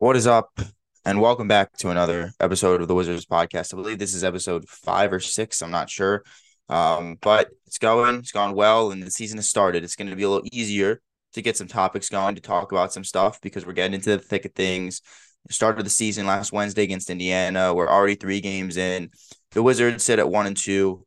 What is up? And welcome back to another episode of the Wizards podcast. I believe this is episode five or six. I'm not sure. Um, but it's going, it's gone well, and the season has started. It's going to be a little easier to get some topics going to talk about some stuff because we're getting into the thick of things. Started the season last Wednesday against Indiana. We're already three games in. The Wizards sit at one and two.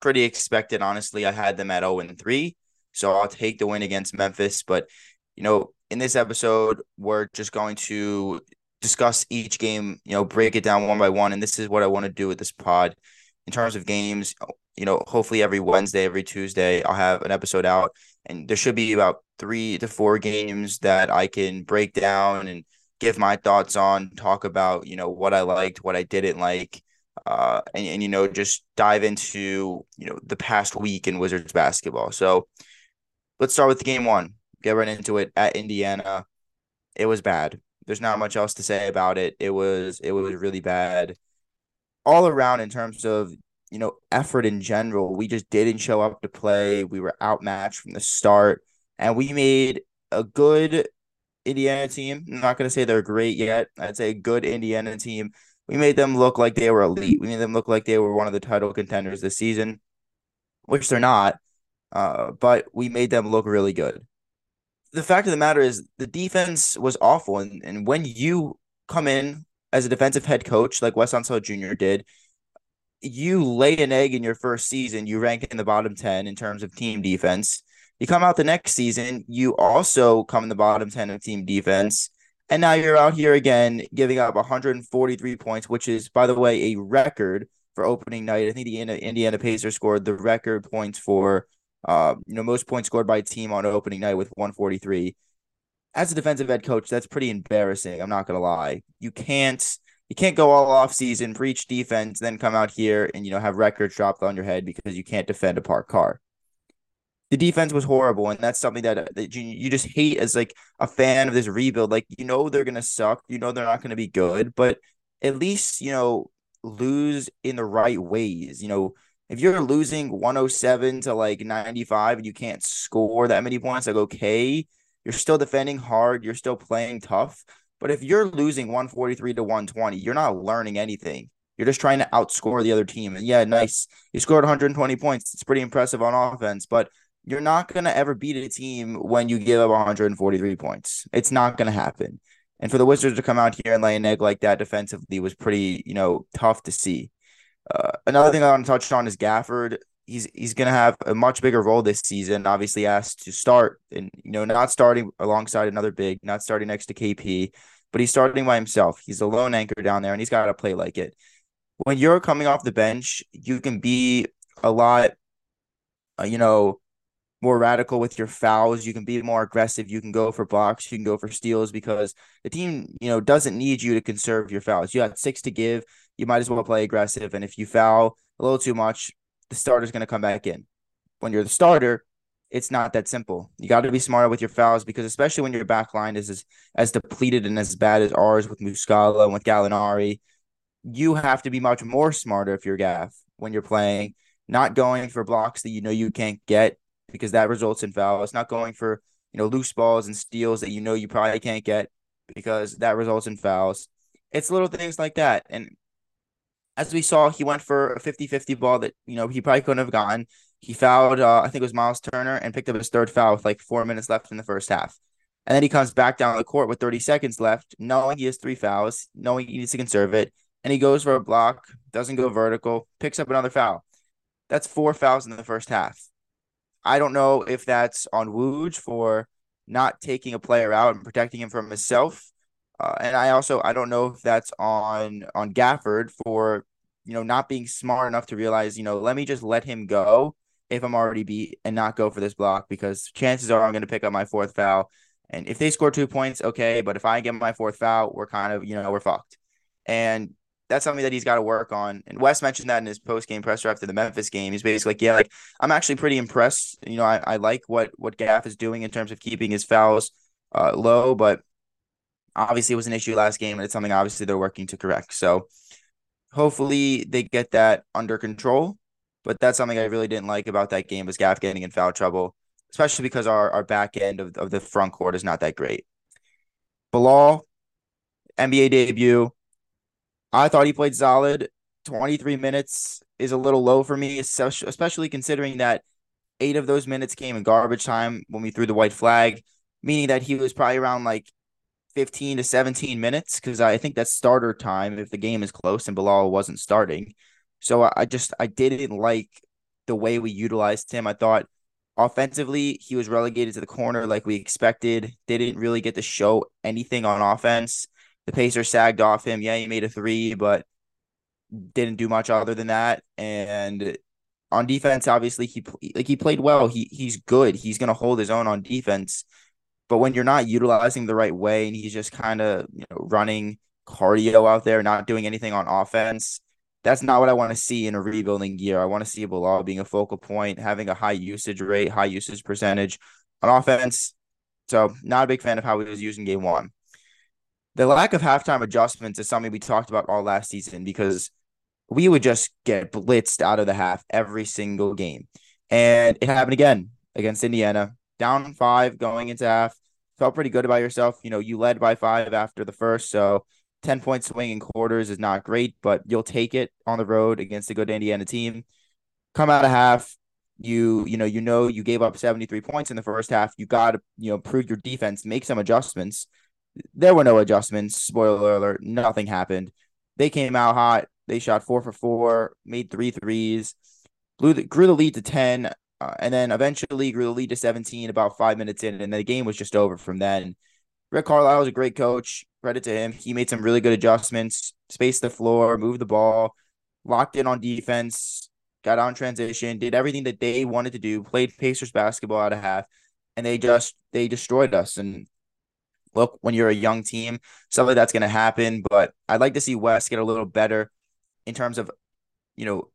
Pretty expected, honestly. I had them at 0 and 3. So I'll take the win against Memphis. But, you know, in this episode, we're just going to discuss each game, you know, break it down one by one. And this is what I want to do with this pod in terms of games. You know, hopefully every Wednesday, every Tuesday, I'll have an episode out. And there should be about three to four games that I can break down and give my thoughts on, talk about, you know, what I liked, what I didn't like. Uh, and, and you know, just dive into, you know, the past week in Wizards basketball. So let's start with game one get right into it at Indiana. It was bad. There's not much else to say about it. It was it was really bad all around in terms of you know effort in general. We just didn't show up to play. We were outmatched from the start, and we made a good Indiana team. I'm not gonna say they're great yet. I'd say a good Indiana team. We made them look like they were elite. We made them look like they were one of the title contenders this season, which they're not. Uh, but we made them look really good the fact of the matter is the defense was awful. And, and when you come in as a defensive head coach, like Wes Unseld Jr. did, you lay an egg in your first season, you rank in the bottom 10 in terms of team defense. You come out the next season, you also come in the bottom 10 of team defense. And now you're out here again, giving up 143 points, which is, by the way, a record for opening night. I think the Indiana Pacers scored the record points for uh, you know, most points scored by a team on opening night with 143. As a defensive head coach, that's pretty embarrassing. I'm not gonna lie. You can't you can't go all off season, preach defense, then come out here and you know have records dropped on your head because you can't defend a parked car. The defense was horrible, and that's something that, that you, you just hate as like a fan of this rebuild. Like you know they're gonna suck, you know they're not gonna be good, but at least you know lose in the right ways. You know if you're losing 107 to like 95 and you can't score that many points, like okay, you're still defending hard, you're still playing tough. But if you're losing 143 to 120, you're not learning anything. You're just trying to outscore the other team. And yeah, nice. You scored 120 points. It's pretty impressive on offense, but you're not going to ever beat a team when you give up 143 points. It's not going to happen. And for the Wizards to come out here and lay an egg like that defensively was pretty, you know, tough to see. Uh, another thing I want to touch on is Gafford. He's he's going to have a much bigger role this season. Obviously, asked to start and you know not starting alongside another big, not starting next to KP, but he's starting by himself. He's a lone anchor down there, and he's got to play like it. When you're coming off the bench, you can be a lot, uh, you know, more radical with your fouls. You can be more aggressive. You can go for blocks. You can go for steals because the team, you know, doesn't need you to conserve your fouls. You got six to give you might as well play aggressive. And if you foul a little too much, the starter's going to come back in. When you're the starter, it's not that simple. You got to be smarter with your fouls because especially when your back line is as, as depleted and as bad as ours with Muscala and with Gallinari, you have to be much more smarter if you're Gaff when you're playing, not going for blocks that you know you can't get because that results in fouls, not going for, you know, loose balls and steals that you know you probably can't get because that results in fouls. It's little things like that. And as we saw, he went for a 50-50 ball that, you know, he probably couldn't have gotten. He fouled, uh, I think it was Miles Turner, and picked up his third foul with like four minutes left in the first half. And then he comes back down the court with 30 seconds left, knowing he has three fouls, knowing he needs to conserve it. And he goes for a block, doesn't go vertical, picks up another foul. That's four fouls in the first half. I don't know if that's on Woj for not taking a player out and protecting him from himself uh, and I also I don't know if that's on on Gafford for you know not being smart enough to realize you know let me just let him go if I'm already beat and not go for this block because chances are I'm going to pick up my fourth foul. And if they score two points, okay. But if I get my fourth foul, we're kind of you know we're fucked. And that's something that he's got to work on. And Wes mentioned that in his post game presser after the Memphis game. He's basically like, yeah, like I'm actually pretty impressed. You know, I, I like what what Gaff is doing in terms of keeping his fouls uh, low, but obviously it was an issue last game and it's something obviously they're working to correct. So hopefully they get that under control. But that's something I really didn't like about that game was Gaff getting in foul trouble, especially because our, our back end of, of the front court is not that great. Bilal, NBA debut. I thought he played solid. 23 minutes is a little low for me, especially considering that eight of those minutes came in garbage time when we threw the white flag, meaning that he was probably around like 15 to 17 minutes because I think that's starter time if the game is close and Bilal wasn't starting. So I just I didn't like the way we utilized him. I thought offensively he was relegated to the corner like we expected. Didn't really get to show anything on offense. The Pacers sagged off him. Yeah, he made a three, but didn't do much other than that. And on defense, obviously he like he played well. He he's good. He's gonna hold his own on defense. But when you're not utilizing the right way and he's just kind of you know running cardio out there, not doing anything on offense, that's not what I want to see in a rebuilding year. I want to see Bilal being a focal point, having a high usage rate, high usage percentage on offense. So not a big fan of how he was using game one. The lack of halftime adjustments is something we talked about all last season because we would just get blitzed out of the half every single game. And it happened again against Indiana, down five going into half. Felt pretty good about yourself. You know, you led by five after the first. So 10 point swing in quarters is not great, but you'll take it on the road against a good Indiana team. Come out of half, you you know you know you gave up 73 points in the first half. You got to you know prove your defense, make some adjustments. There were no adjustments. Spoiler alert, nothing happened. They came out hot. They shot four for four, made three threes, blew the, grew the lead to 10, uh, and then eventually grew the lead to 17 about five minutes in, and the game was just over from then. Rick Carlisle was a great coach. Credit to him. He made some really good adjustments, spaced the floor, moved the ball, locked in on defense, got on transition, did everything that they wanted to do, played Pacers basketball out of half, and they just they destroyed us. And look, when you're a young team, something like that's gonna happen. But I'd like to see Wes get a little better in terms of, you know,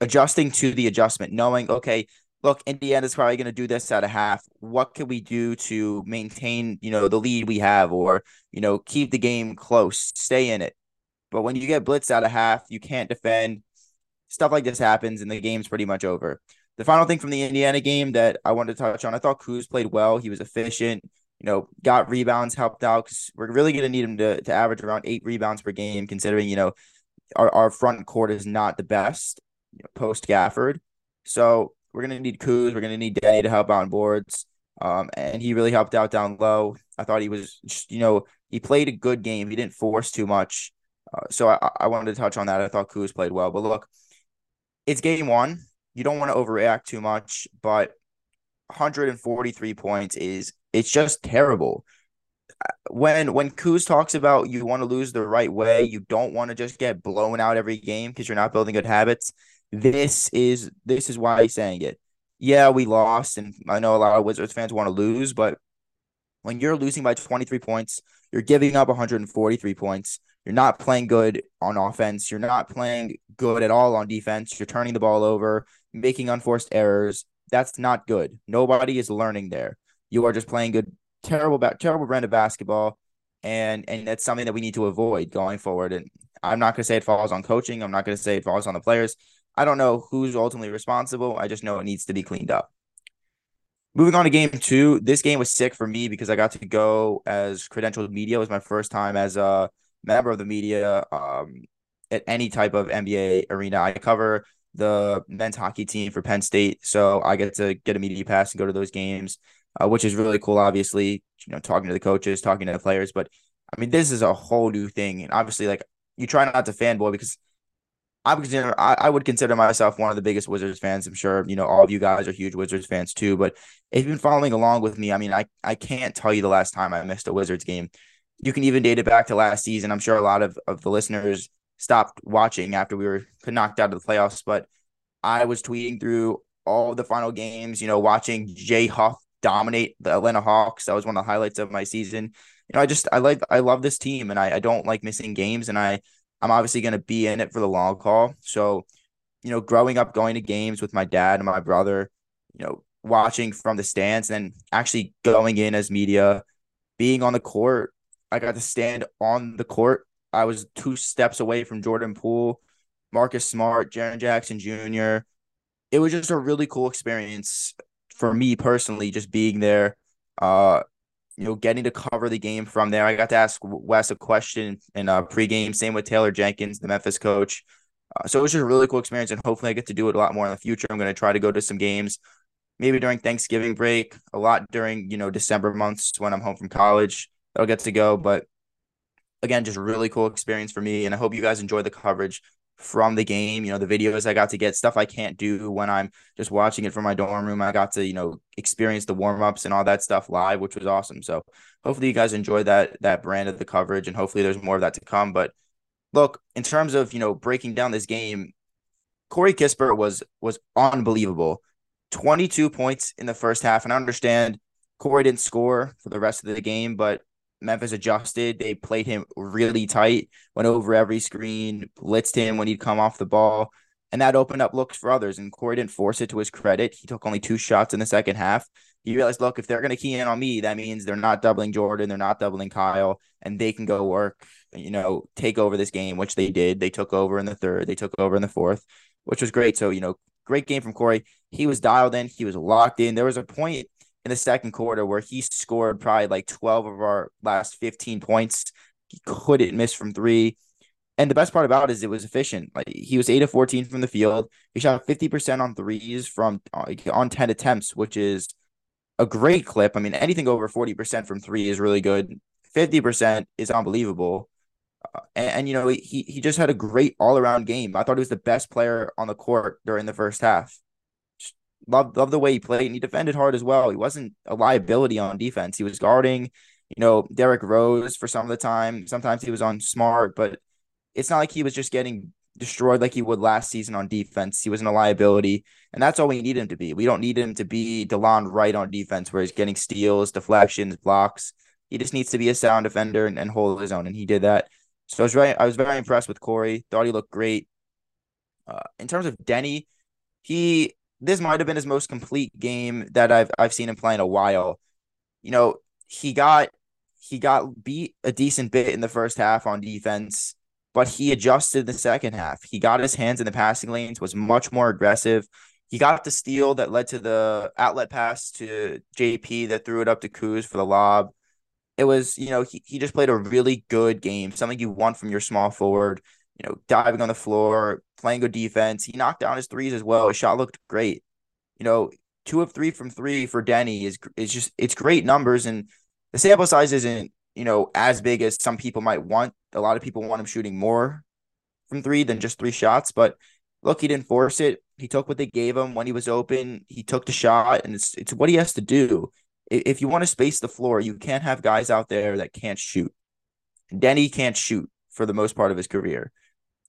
adjusting to the adjustment, knowing, okay, look, Indiana's probably going to do this at a half. What can we do to maintain, you know, the lead we have or, you know, keep the game close, stay in it? But when you get blitzed out of half, you can't defend. Stuff like this happens and the game's pretty much over. The final thing from the Indiana game that I wanted to touch on, I thought Kuz played well. He was efficient, you know, got rebounds, helped out because we're really going to need him to, to average around eight rebounds per game, considering, you know, our, our front court is not the best you know, post Gafford. So we're gonna need Kuz, we're gonna need Danny to help out on boards. Um, and he really helped out down low. I thought he was, just, you know, he played a good game. He didn't force too much. Uh, so I, I wanted to touch on that. I thought Kuz played well. But look, it's game one. You don't want to overreact too much, but 143 points is it's just terrible when when Kuz talks about you want to lose the right way, you don't want to just get blown out every game because you're not building good habits. This is this is why he's saying it. Yeah, we lost, and I know a lot of Wizards fans want to lose, but when you're losing by 23 points, you're giving up 143 points. You're not playing good on offense. You're not playing good at all on defense. You're turning the ball over, making unforced errors. That's not good. Nobody is learning there. You are just playing good terrible, terrible brand of basketball, and and that's something that we need to avoid going forward. And I'm not going to say it falls on coaching. I'm not going to say it falls on the players. I don't know who's ultimately responsible. I just know it needs to be cleaned up. Moving on to game two, this game was sick for me because I got to go as credentialed media. It was my first time as a member of the media um, at any type of NBA arena. I cover the men's hockey team for Penn State, so I get to get a media pass and go to those games uh, which is really cool. Obviously, you know, talking to the coaches, talking to the players, but I mean, this is a whole new thing, and obviously, like you try not to fanboy because I would consider I, I would consider myself one of the biggest Wizards fans. I'm sure you know all of you guys are huge Wizards fans too. But if you've been following along with me, I mean, I I can't tell you the last time I missed a Wizards game. You can even date it back to last season. I'm sure a lot of, of the listeners stopped watching after we were knocked out of the playoffs, but I was tweeting through all the final games, you know, watching Jay Huff dominate the Atlanta Hawks. That was one of the highlights of my season. You know, I just I like I love this team and I, I don't like missing games and I I'm obviously gonna be in it for the long haul. So, you know, growing up going to games with my dad and my brother, you know, watching from the stands and then actually going in as media, being on the court. I got to stand on the court. I was two steps away from Jordan Poole, Marcus Smart, Jaren Jackson Jr. It was just a really cool experience for me personally, just being there, uh, you know, getting to cover the game from there. I got to ask Wes a question in a pregame. Same with Taylor Jenkins, the Memphis coach. Uh, so it was just a really cool experience, and hopefully I get to do it a lot more in the future. I'm going to try to go to some games, maybe during Thanksgiving break, a lot during you know December months when I'm home from college. I'll get to go, but again, just really cool experience for me, and I hope you guys enjoy the coverage from the game. You know, the videos I got to get, stuff I can't do when I'm just watching it from my dorm room. I got to, you know, experience the warm ups and all that stuff live, which was awesome. So hopefully you guys enjoy that that brand of the coverage and hopefully there's more of that to come. But look, in terms of, you know, breaking down this game, Corey Kispert was was unbelievable. 22 points in the first half. And I understand Corey didn't score for the rest of the game, but Memphis adjusted. They played him really tight, went over every screen, blitzed him when he'd come off the ball. And that opened up looks for others. And Corey didn't force it to his credit. He took only two shots in the second half. He realized, look, if they're going to key in on me, that means they're not doubling Jordan, they're not doubling Kyle, and they can go work, you know, take over this game, which they did. They took over in the third, they took over in the fourth, which was great. So, you know, great game from Corey. He was dialed in, he was locked in. There was a point in the second quarter where he scored probably like 12 of our last 15 points. He couldn't miss from three. And the best part about it is it was efficient. Like he was 8 of 14 from the field. He shot 50% on threes from on 10 attempts, which is a great clip. I mean, anything over 40% from three is really good. 50% is unbelievable. Uh, and, and, you know, he he just had a great all around game. I thought he was the best player on the court during the first half love love the way he played, and he defended hard as well. He wasn't a liability on defense. He was guarding, you know, Derrick Rose for some of the time. Sometimes he was on Smart, but it's not like he was just getting destroyed like he would last season on defense. He wasn't a liability, and that's all we need him to be. We don't need him to be Delon Wright on defense, where he's getting steals, deflections, blocks. He just needs to be a sound defender and, and hold his own, and he did that. So I was very, I was very impressed with Corey. Thought he looked great. Uh, in terms of Deni, he this might have been his most complete game that I've I've seen him play in a while. You know, he got he got beat a decent bit in the first half on defense, but he adjusted the second half. He got his hands in the passing lanes, was much more aggressive. He got the steal that led to the outlet pass to JP that threw it up to Kuz for the lob. It was, you know, he, he just played a really good game, something you want from your small forward you know, diving on the floor, playing good defense. He knocked down his threes as well. His shot looked great. You know, two of three from three for Deni is is just it's great numbers, and the sample size isn't you know as big as some people might want. A lot of people want him shooting more from three than just three shots, but look, he didn't force it. He took what they gave him when he was open. He took the shot, and it's it's what he has to do. If you want to space the floor, you can't have guys out there that can't shoot. Deni can't shoot for the most part of his career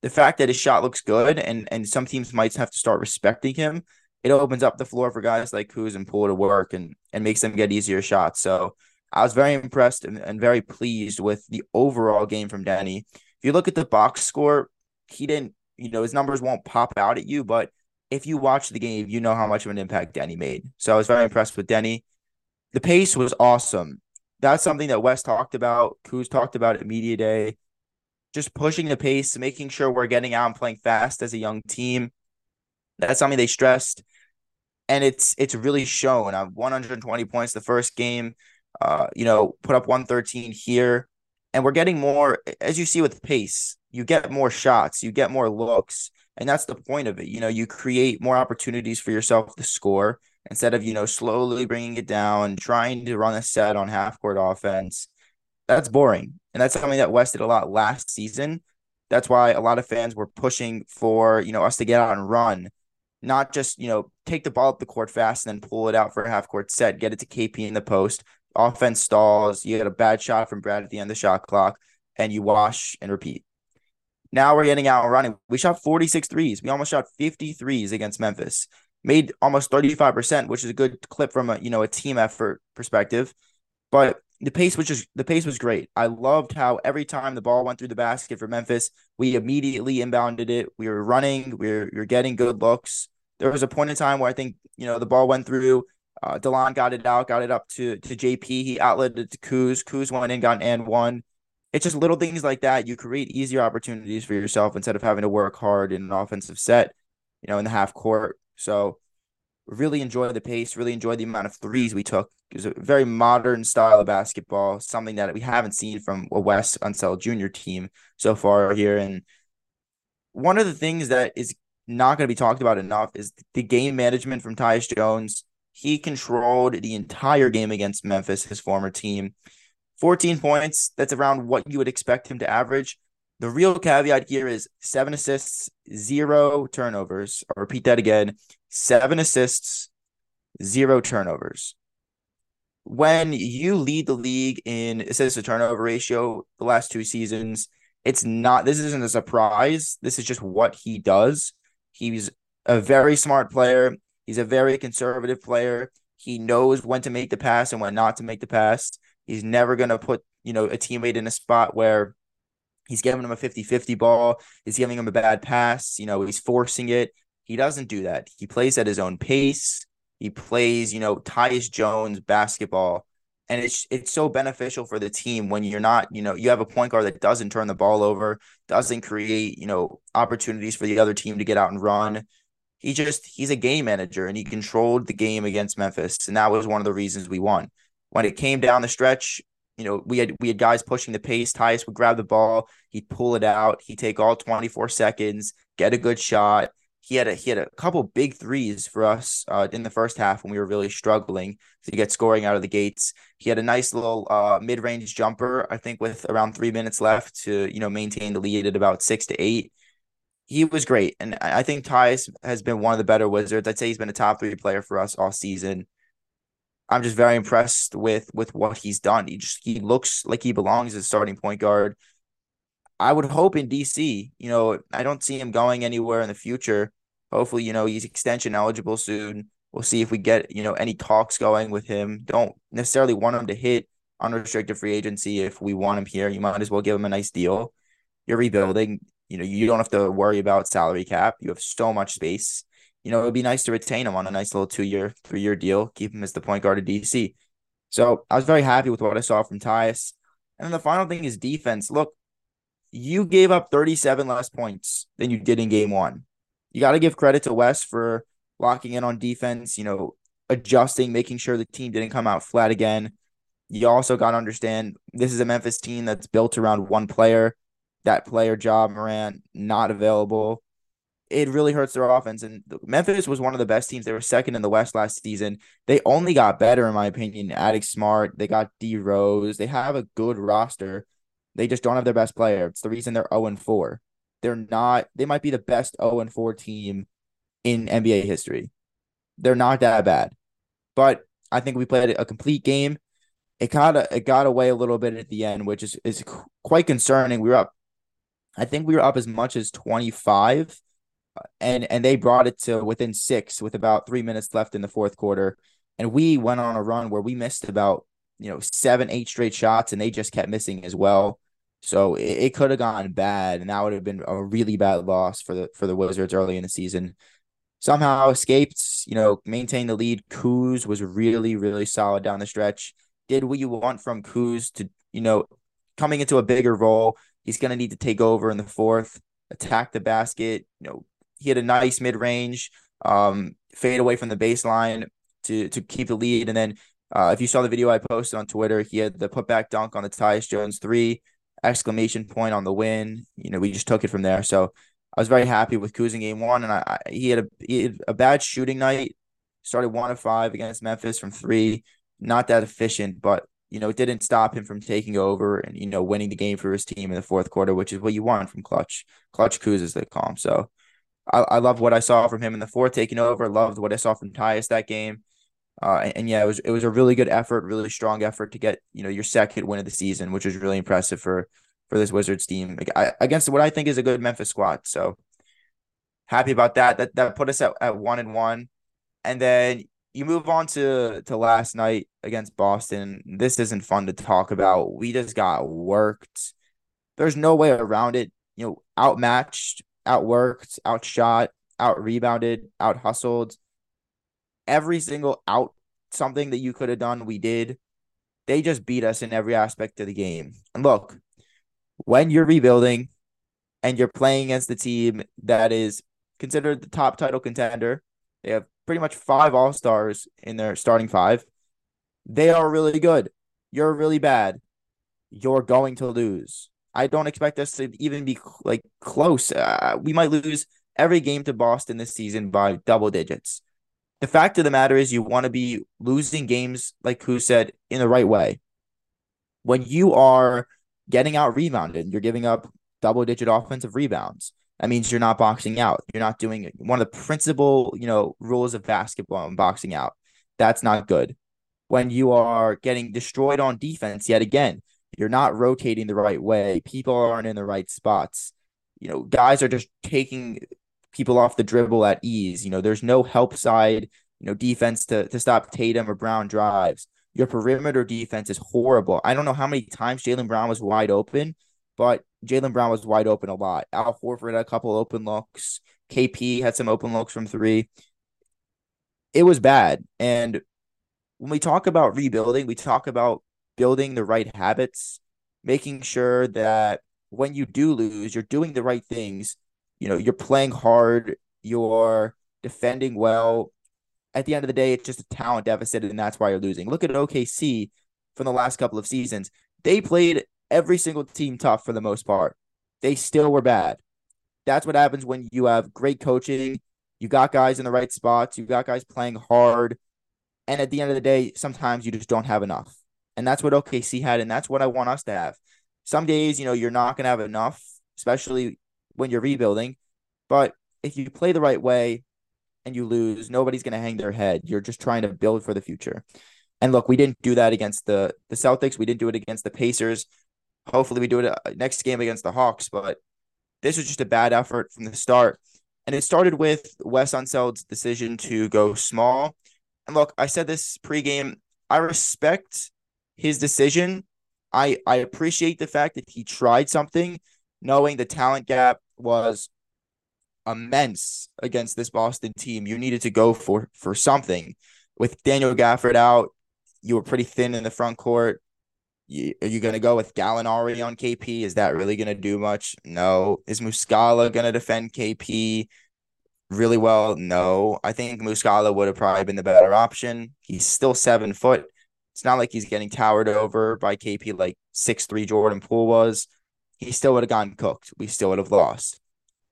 the fact that his shot looks good and and some teams might have to start respecting him, it opens up the floor for guys like Kuz and Poole to work and and makes them get easier shots. So I was very impressed and, and very pleased with the overall game from Deni. If you look at the box score, he didn't, you know, his numbers won't pop out at you, but if you watch the game, you know how much of an impact Deni made. So I was very impressed with Deni. The pace was awesome. That's something that Wes talked about. Kuz talked about at media day just pushing the pace, making sure we're getting out and playing fast as a young team. That's something they stressed, and it's it's really shown. I'm 120 points the first game. Uh, you know, put up 113 here, and we're getting more. As you see with pace, you get more shots, you get more looks, and that's the point of it. You know, you create more opportunities for yourself to score instead of you know slowly bringing it down, trying to run a set on half court offense that's boring. And that's something that Wes did a lot last season. That's why a lot of fans were pushing for, you know, us to get out and run, not just, you know, take the ball up the court fast and then pull it out for a half court set, get it to KP in the post. Offense stalls, you get a bad shot from Brad at the end of the shot clock, and you wash and repeat. Now we're getting out and running. We shot 46 threes. We almost shot 50 threes against Memphis. Made almost 35%, which is a good clip from a, you know, a team effort perspective. But the pace was just the pace was great. I loved how every time the ball went through the basket for Memphis, we immediately inbounded it. We were running, we were, we were getting good looks. There was a point in time where I think you know the ball went through. Uh, Delon got it out, got it up to to JP. He outletted it to Kuz. Kuz went in, got an and one. It's just little things like that. You create easier opportunities for yourself instead of having to work hard in an offensive set, you know, in the half court. So Really enjoy the pace, really enjoy the amount of threes we took. It was a very modern style of basketball, something that we haven't seen from a Wes Unseld Jr. team so far here. And one of the things that is not going to be talked about enough is the game management from Tyus Jones. He controlled the entire game against Memphis, his former team. 14 points, that's around what you would expect him to average. The real caveat here is seven assists, zero turnovers. I'll repeat that again seven assists, zero turnovers. When you lead the league in assist to turnover ratio the last two seasons, it's not, this isn't a surprise. This is just what he does. He's a very smart player. He's a very conservative player. He knows when to make the pass and when not to make the pass. He's never going to put, you know, a teammate in a spot where he's giving him a 50-50 ball, he's giving him a bad pass, you know, he's forcing it. He doesn't do that. He plays at his own pace. He plays, you know, Tyus Jones basketball. And it's it's so beneficial for the team when you're not, you know, you have a point guard that doesn't turn the ball over, doesn't create, you know, opportunities for the other team to get out and run. He just he's a game manager and he controlled the game against Memphis. And that was one of the reasons we won. When it came down the stretch, you know, we had we had guys pushing the pace. Tyus would grab the ball, he'd pull it out, he'd take all 24 seconds, get a good shot, he had a he had a couple big threes for us uh, in the first half when we were really struggling to get scoring out of the gates. He had a nice little uh, mid range jumper, I think, with around three minutes left to you know maintain the lead at about six to eight. He was great, and I think Tyus has been one of the better Wizards. I'd say he's been a top three player for us all season. I'm just very impressed with with what he's done. He just he looks like he belongs as starting point guard. I would hope in DC, you know, I don't see him going anywhere in the future hopefully, you know, he's extension eligible soon. We'll see if we get, you know, any talks going with him. Don't necessarily want him to hit unrestricted free agency if we want him here. You might as well give him a nice deal. You're rebuilding. You know, you don't have to worry about salary cap. You have so much space. You know, it would be nice to retain him on a nice little two year, three year deal, keep him as the point guard of DC. So I was very happy with what I saw from Tyus. And then the final thing is defense. Look, you gave up 37 less points than you did in game one you got to give credit to Wes for locking in on defense, you know, adjusting, making sure the team didn't come out flat again. You also got to understand this is a Memphis team that's built around one player. That player, Ja Morant, not available. It really hurts their offense. And Memphis was one of the best teams. They were second in the West last season. They only got better, in my opinion, adding Smart. They got D Rose. They have a good roster. They just don't have their best player. It's the reason they're 0 4. They're not, they might be the best 0 and 4 team in NBA history. They're not that bad. But I think we played a complete game. It got it got away a little bit at the end, which is is quite concerning. We were up, I think we were up as much as twenty five, uh, and and they brought it to within six with about three minutes left in the fourth quarter, and we went on a run where we missed about you know seven eight straight shots, and they just kept missing as well. So it, it could have gone bad, and that would have been a really bad loss for the for the Wizards early in the season. Somehow escaped, you know, maintained the lead. Kuz was really, really solid down the stretch. Did what you want from Kuz to, you know, coming into a bigger role. He's to need to take over in the fourth, attack the basket. You know, he had a nice mid range, um, fade away from the baseline to to keep the lead. And then, uh, if you saw the video I posted on Twitter, he had the putback dunk on the Tyus Jones three exclamation point on the win. You know, we just took it from there. So I was very happy with Kuz in game one, and I, I he, had a, he had a bad shooting night. Started one of five against Memphis from three. Not that efficient, but you know, it didn't stop him from taking over and you know winning the game for his team in the fourth quarter, which is what you want from Clutch. Clutch Kuz as they call him. So I, I love what I saw from him in the fourth, taking over. Loved what I saw from Tyus that game. Uh, and, and, yeah, it was it was a really good effort, really strong effort to get you know your second win of the season, which was really impressive for for this Wizards team I, against what I think is a good Memphis squad. So happy about that. That that put us at, at one and one, and then you move on to to last night against Boston. This isn't fun to talk about. We just got worked. There's no way around it. You know, outmatched, outworked, outshot, out rebounded, out hustled every single out something that you could have done, we did. They just beat us in every aspect of the game. And look, when you're rebuilding and you're playing against the team that is considered the top title contender, they have pretty much five All Stars in their starting five. They are really good. You're really bad. You're going to lose. I don't expect us to even be like close. Uh, we might lose every game to Boston this season by double digits. The fact of the matter is, you want to be losing games, like who said, in the right way. When you are getting out rebounded, you're giving up double digit offensive rebounds. That means you're not boxing out. You're not doing one of the principal, you know, rules of basketball and boxing out. That's not good. When you are getting destroyed on defense, yet again, you're not rotating the right way. People aren't in the right spots. You know, guys are just taking people off the dribble at ease. You know, there's no help side, you know, defense to, to stop Tatum or Brown drives. Your perimeter defense is horrible. I don't know how many times Jaylen Brown was wide open, but Jaylen Brown was wide open a lot. Al Horford had a couple open looks. KP had some open looks from three. It was bad. And when we talk about rebuilding, we talk about building the right habits, making sure that when you do lose, you're doing the right things. You know, you're playing hard, you're defending well. At the end of the day, it's just a talent deficit, and that's why you're losing. Look at OKC from the last couple of seasons. They played every single team tough for the most part. They still were bad. That's what happens when you have great coaching. You got guys in the right spots. You got guys playing hard. And at the end of the day, sometimes you just don't have enough. And that's what OKC had. And that's what I want us to have. Some days, you know, you're not going to have enough, especially when you're rebuilding. But if you play the right way and you lose, nobody's going to hang their head. You're just trying to build for the future. And look, we didn't do that against the the Celtics. We didn't do it against the Pacers. Hopefully, we do it uh, next game against the Hawks. But this was just a bad effort from the start. And it started with Wes Unseld's decision to go small. And look, I said this pregame. I respect his decision. I I appreciate the fact that he tried something, knowing the talent gap was immense against this Boston team. You needed to go for for something. With Daniel Gafford out, you were pretty thin in the front court. You, are you going to go with Gallinari on KP? Is that really going to do much? No. Is Muscala going to defend KP really well? No. I think Muscala would have probably been the better option. He's still seven foot. It's not like he's getting towered over by KP like six three Jordan Poole was. He still would have gotten cooked. We still would have lost.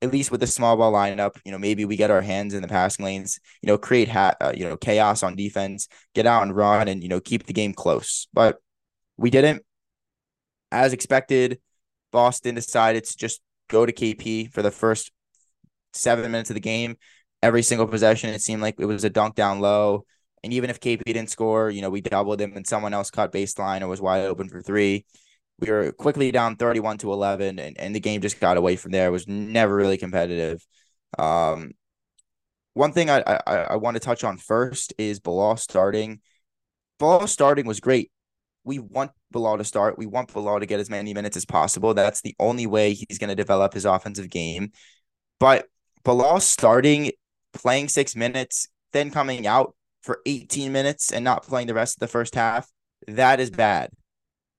At least with the small ball lineup, you know, maybe we get our hands in the passing lanes, you know, create ha- uh, you know chaos on defense, get out and run, and you know keep the game close. But we didn't. As expected, Boston decided to just go to KP for the first seven minutes of the game. Every single possession, it seemed like it was a dunk down low. And even if KP didn't score, you know, we doubled him and someone else caught baseline or was wide open for three. We were quickly down 31 to 11, and, and the game just got away from there. It was never really competitive. Um, one thing I, I, I want to touch on first is Bilal starting. Bilal starting was great we want Bilal to start. We want Bilal to get as many minutes as possible. That's the only way he's going to develop his offensive game. But Bilal starting, playing six minutes, then coming out for 18 minutes and not playing the rest of the first half, that is bad.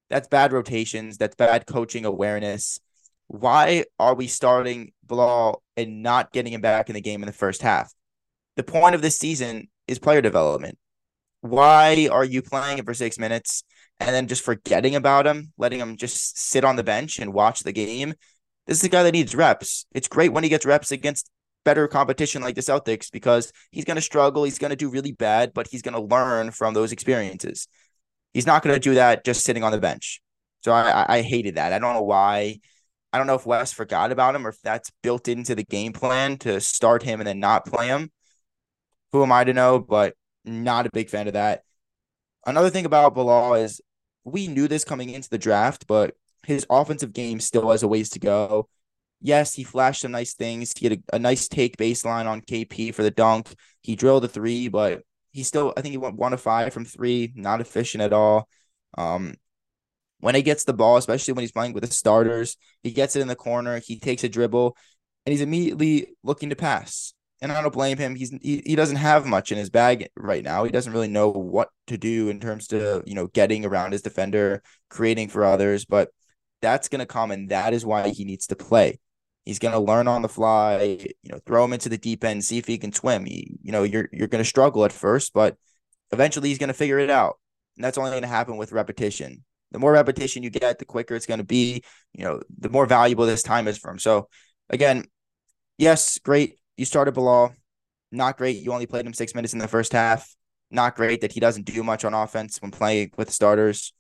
That's bad rotations. That's bad coaching awareness. Why are we starting Bilal and not getting him back in the game in the first half? The point of this season is player development. Why are you playing him for six minutes and then just forgetting about him, letting him just sit on the bench and watch the game. This is a guy that needs reps. It's great when he gets reps against better competition like the Celtics because he's going to struggle. He's going to do really bad, but he's going to learn from those experiences. He's not going to do that just sitting on the bench. So I, I hated that. I don't know why. I don't know if Wes forgot about him or if that's built into the game plan to start him and then not play him. Who am I to know? But not a big fan of that. Another thing about Bilal is we knew this coming into the draft, but his offensive game still has a ways to go. Yes, he flashed some nice things. He had a, a nice take baseline on KP for the dunk. He drilled a three, but he still, I think he went one to five from three, not efficient at all. Um, when he gets the ball, especially when he's playing with the starters, he gets it in the corner, he takes a dribble, and he's immediately looking to pass and I don't blame him. He's he, he doesn't have much in his bag right now. He doesn't really know what to do in terms to you know getting around his defender, creating for others. But that's gonna come, and that is why he needs to play. He's going to learn on the fly. You know, throw him into the deep end, see if he can swim. He, you know, you're you're going to struggle at first, but eventually he's going to figure it out. And that's only going to happen with repetition. The more repetition you get, the quicker it's going to be. You know, the more valuable this time is for him. So, again, yes, great. You started Bilal. Not great. You only played him six minutes in the first half. Not great that he doesn't do much on offense when playing with starters.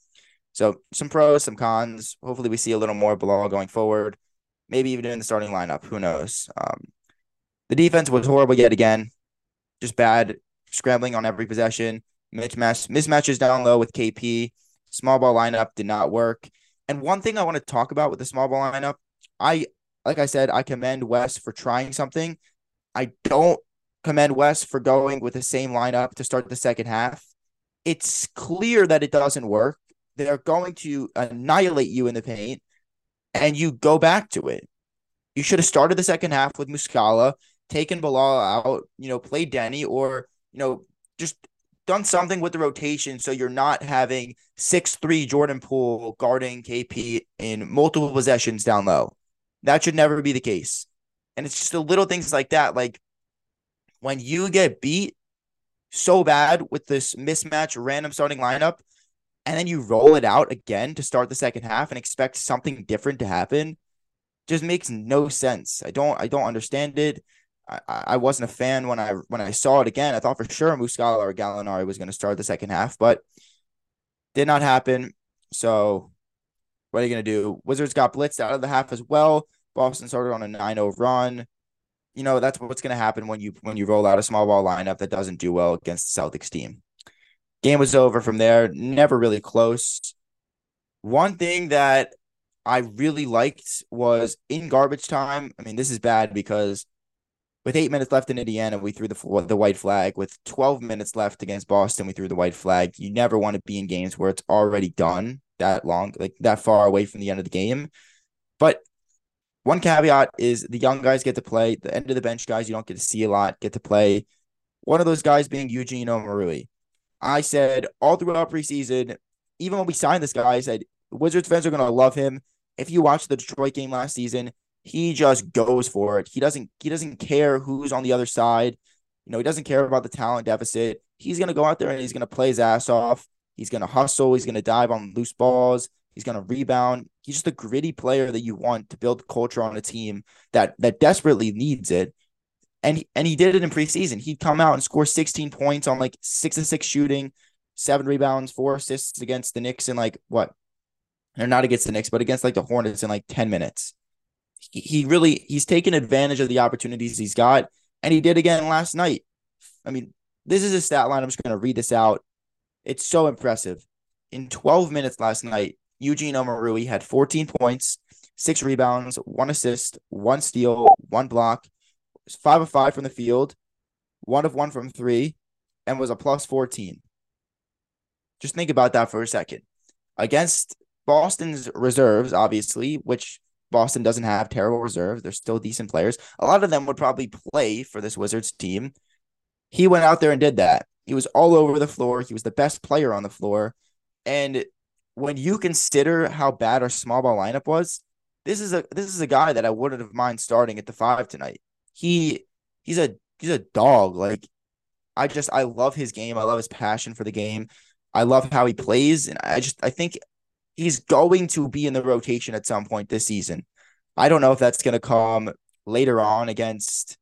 So some pros, some cons. Hopefully, we see a little more Bilal going forward. Maybe even in the starting lineup. Who knows? Um, the defense was horrible yet again. Just bad, scrambling on every possession. Mismatch, mismatches down low with KP. Small ball lineup did not work. And one thing I want to talk about with the small ball lineup, I like I said, I commend Wes for trying something. I don't commend Wes for going with the same lineup to start the second half. It's clear that it doesn't work. They're going to annihilate you in the paint, and you go back to it. You should have started the second half with Muscala, taken Bilal out, you know, played Deni or you know, just done something with the rotation so you're not having six three Jordan Poole guarding KP in multiple possessions down low. That should never be the case. And it's just the little things like that. Like when you get beat so bad with this mismatch random starting lineup, and then you roll it out again to start the second half and expect something different to happen, just makes no sense. I don't I don't understand it. I, I wasn't a fan when I when I saw it again. I thought for sure Muscala or Gallinari was going to start the second half, but did not happen. So what are you going to do? Wizards got blitzed out of the half as well. Boston started on a 9-0 run you know that's what's going to happen when you when you roll out a small ball lineup that doesn't do well against the Celtics team. Game was over from there. Never really close. One thing that I really liked was in garbage time. I mean, this is bad because with eight minutes left in Indiana, we threw the the white flag. With twelve minutes left against Boston, we threw the white flag. You never want to be in games where it's already done that long, like that far away from the end of the game. But one caveat is the young guys get to play. The end of the bench guys you don't get to see a lot get to play. One of those guys being Eugene Omoruyi. I said all throughout preseason, even when we signed this guy, I said Wizards fans are gonna love him. If you watch the Detroit game last season, he just goes for it. He doesn't he doesn't care who's on the other side. You know, he doesn't care about the talent deficit. He's gonna go out there and he's gonna play his ass off. He's gonna hustle. He's gonna dive on loose balls. He's going to rebound. He's just a gritty player that you want to build culture on a team that that desperately needs it. And he, and he did it in preseason. He'd come out and score 16 points on like six and six shooting, seven rebounds, four assists against the Knicks in like what? Or not against the Knicks, but against like the Hornets in like 10 minutes. He, he really he's taken advantage of the opportunities he's got, and he did again last night. I mean, this is a stat line. I'm just going to read this out. It's so impressive. In 12 minutes last night, Eugene Omoruyi had 14 points, six rebounds, one assist, one steal, one block, five of five from the field, one of one from three, and was a plus 14. Just think about that for a second. Against Boston's reserves, obviously, which Boston doesn't have terrible reserves. They're still decent players. A lot of them would probably play for this Wizards team. He went out there and did that. He was all over the floor. He was the best player on the floor. And when you consider how bad our small ball lineup was, this is a this is a guy that I wouldn't have mind starting at the five tonight. He he's a he's a dog. Like I just I love his game. I love his passion for the game. I love how he plays, and I just I think he's going to be in the rotation at some point this season. I don't know if that's going to come later on against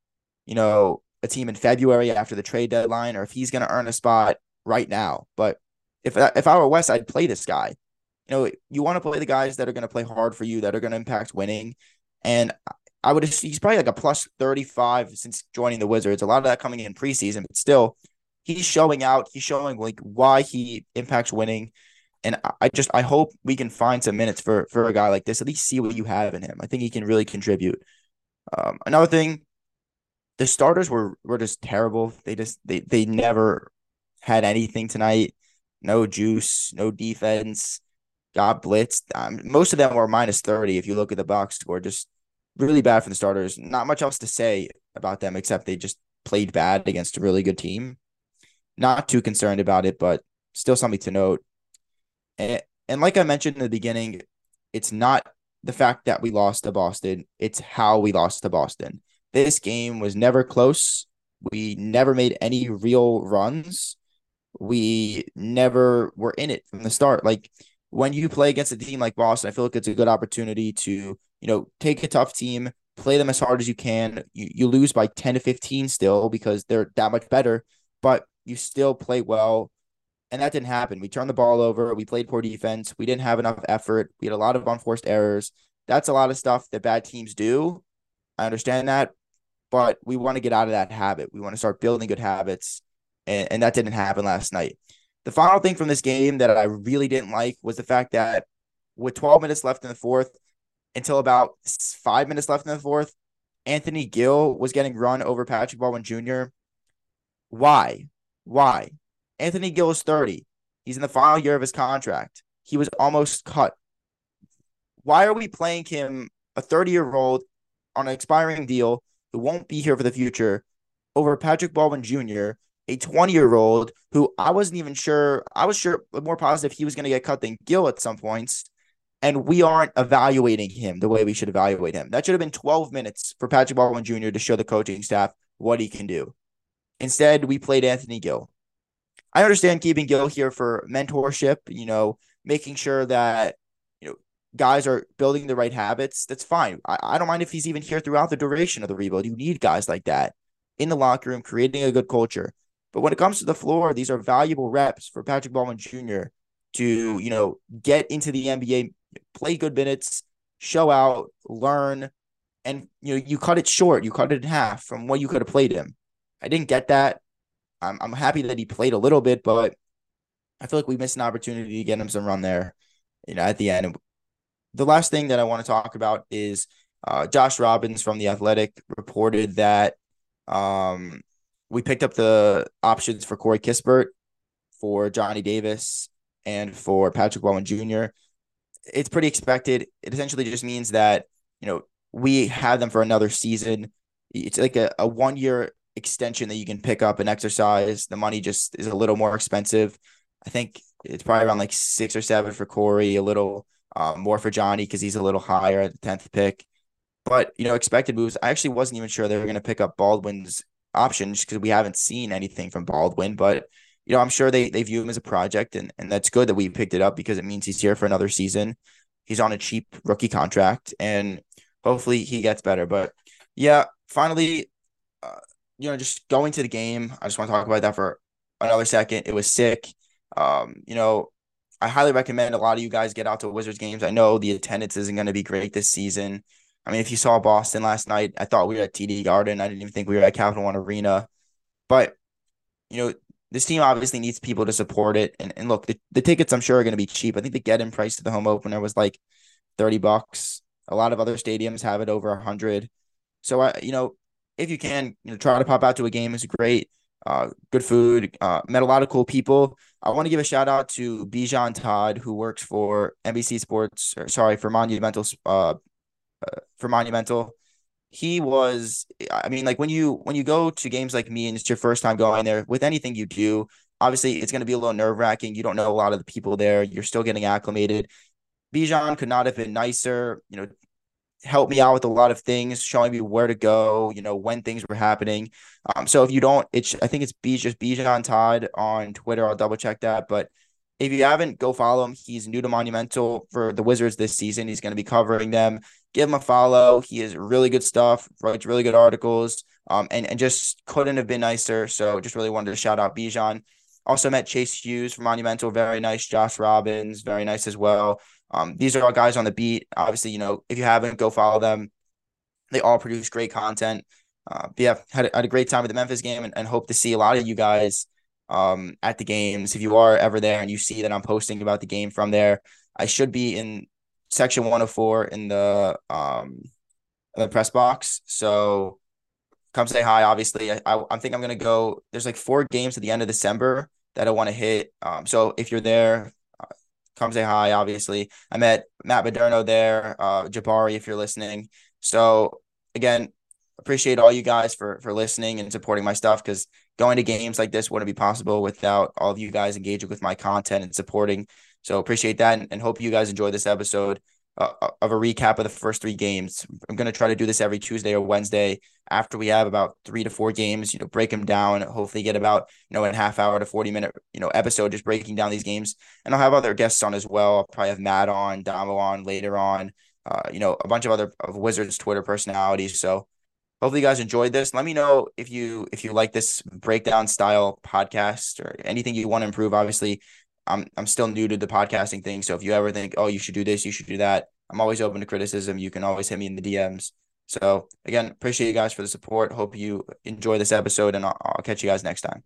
you know a team in February after the trade deadline, or if he's going to earn a spot right now. But if if I were Wes, I'd play this guy you know, you want to play the guys that are going to play hard for you, that are going to impact winning. And I would, he's probably like a plus 35 since joining the Wizards. A lot of that coming in preseason, but still, he's showing out. He's showing like why he impacts winning. And I just, I hope we can find some minutes for, for a guy like this, at least see what you have in him. I think he can really contribute. Um, another thing, the starters were, were just terrible. They just, they, they never had anything tonight. No juice, no defense got blitzed. Um, most of them were minus 30 if you look at the box score. Just really bad for the starters. Not much else to say about them except they just played bad against a really good team. Not too concerned about it, but still something to note. And, and like I mentioned in the beginning, it's not the fact that we lost to Boston. It's how we lost to Boston. This game was never close. We never made any real runs. We never were in it from the start. Like when you play against a team like Boston, I feel like it's a good opportunity to, you know, take a tough team, play them as hard as you can. You, you lose by 10 to 15 still because they're that much better, but you still play well. And that didn't happen. We turned the ball over. We played poor defense. We didn't have enough effort. We had a lot of unforced errors. That's a lot of stuff that bad teams do. I understand that, but we want to get out of that habit. We want to start building good habits. And, and that didn't happen last night. The final thing from this game that I really didn't like was the fact that with 12 minutes left in the fourth, until about five minutes left in the fourth, Anthony Gill was getting run over Patrick Baldwin Jr. Why? Why? Anthony Gill is 30. He's in the final year of his contract. He was almost cut. Why are we playing him, a 30 year old, on an expiring deal who won't be here for the future, over Patrick Baldwin Jr., a 20 year old who I wasn't even sure, I was sure more positive he was going to get cut than Gill at some points. And we aren't evaluating him the way we should evaluate him. That should have been 12 minutes for Patrick Baldwin Jr. to show the coaching staff what he can do. Instead, we played Anthony Gill. I understand keeping Gill here for mentorship, you know, making sure that, you know, guys are building the right habits. That's fine. I, I don't mind if he's even here throughout the duration of the rebuild. You need guys like that in the locker room, creating a good culture. But when it comes to the floor, these are valuable reps for Patrick Baldwin Jr. to, you know, get into the NBA, play good minutes, show out, learn, and you know, you cut it short. You cut it in half from what you could have played him. I didn't get that. I'm I'm happy that he played a little bit, but I feel like we missed an opportunity to get him some run there, you know, at the end. The last thing that I want to talk about is uh, Josh Robbins from the Athletic reported that um, we picked up the options for Corey Kispert, for Johnny Davis, and for Patrick Baldwin Jr. It's pretty expected. It essentially just means that you know we have them for another season. It's like a, a one year extension that you can pick up and exercise. The money just is a little more expensive. I think it's probably around like six or seven for Corey, a little uh, more for Johnny because he's a little higher at the tenth pick. But you know, expected moves. I actually wasn't even sure they were going to pick up Baldwin's option because we haven't seen anything from Baldwin. But you know, I'm sure they they view him as a project, and and that's good that we picked it up because it means he's here for another season. He's on a cheap rookie contract, and hopefully he gets better. But yeah, finally, uh, you know, just going to the game, I just want to talk about that for another second. It was sick. Um, you know, I highly recommend a lot of you guys get out to Wizards games. I know the attendance isn't going to be great this season. I mean, if you saw Boston last night, I thought we were at TD Garden. I didn't even think we were at Capital One Arena. But, you know, this team obviously needs people to support it. And, and look, the, the tickets I'm sure are going to be cheap. I think the get in price to the home opener was like 30 bucks. A lot of other stadiums have it over 100. So, I, you know, if you can, you know, try to pop out to a game is great. Uh, good food. Uh, met a lot of cool people. I want to give a shout out to Bijan Todd, who works for NBC Sports. Or, sorry, for Monumental. Uh, uh, for Monumental. He was. I mean, like when you when you go to games like me and it's your first time going there with anything you do. Obviously, it's going to be a little nerve wracking. You don't know a lot of the people there. You're still getting acclimated. Bijan could not have been nicer. You know, helped me out with a lot of things, showing me where to go, you know, when things were happening. Um, so if you don't, it's I think it's B just Bijan Todd on Twitter. I'll double check that. But if you haven't, go follow him. He's new to Monumental for the Wizards this season. He's going to be covering them. Give him a follow. He is really good stuff, writes really good articles, um, and, and just couldn't have been nicer. So just really wanted to shout out Bijan. Also met Chase Hughes from Monumental, very nice. Josh Robbins, very nice as well. Um, these are all guys on the beat. Obviously, you know, if you haven't, go follow them. They all produce great content. Uh, yeah, had a, had a great time at the Memphis game and, and hope to see a lot of you guys um, at the games. If you are ever there and you see that I'm posting about the game from there, I should be in section 104 in the um in the press box. So come say hi. Obviously, I, I, I think I'm gonna go. There's like four games at the end of December that I want to hit. Um, so if you're there, come say hi. Obviously, I met Matt Moderno there, uh, Jabari, if you're listening. So again, appreciate all you guys for for listening and supporting my stuff because going to games like this wouldn't be possible without all of you guys engaging with my content and supporting. So appreciate that and, and hope you guys enjoy this episode. uh, of a recap of the first three games. I'm to try to do this every Tuesday or Wednesday after we have about three to four games, you know, break them down, hopefully get about, you know, a half hour to 40 minute, you know, episode just breaking down these games. And I'll have other guests on as well. I'll probably have Matt on, Damo on later on, uh, you know, a bunch of other of Wizards Twitter personalities. So hopefully you guys enjoyed this. Let me know if you if you like this breakdown style podcast or anything you want to improve. Obviously, I'm I'm still new to the podcasting thing. So if you ever think, oh, you should do this, you should do that, I'm always open to criticism. You can always hit me in the DMs. So again, appreciate you guys for the support. Hope you enjoy this episode, and I'll, I'll catch you guys next time.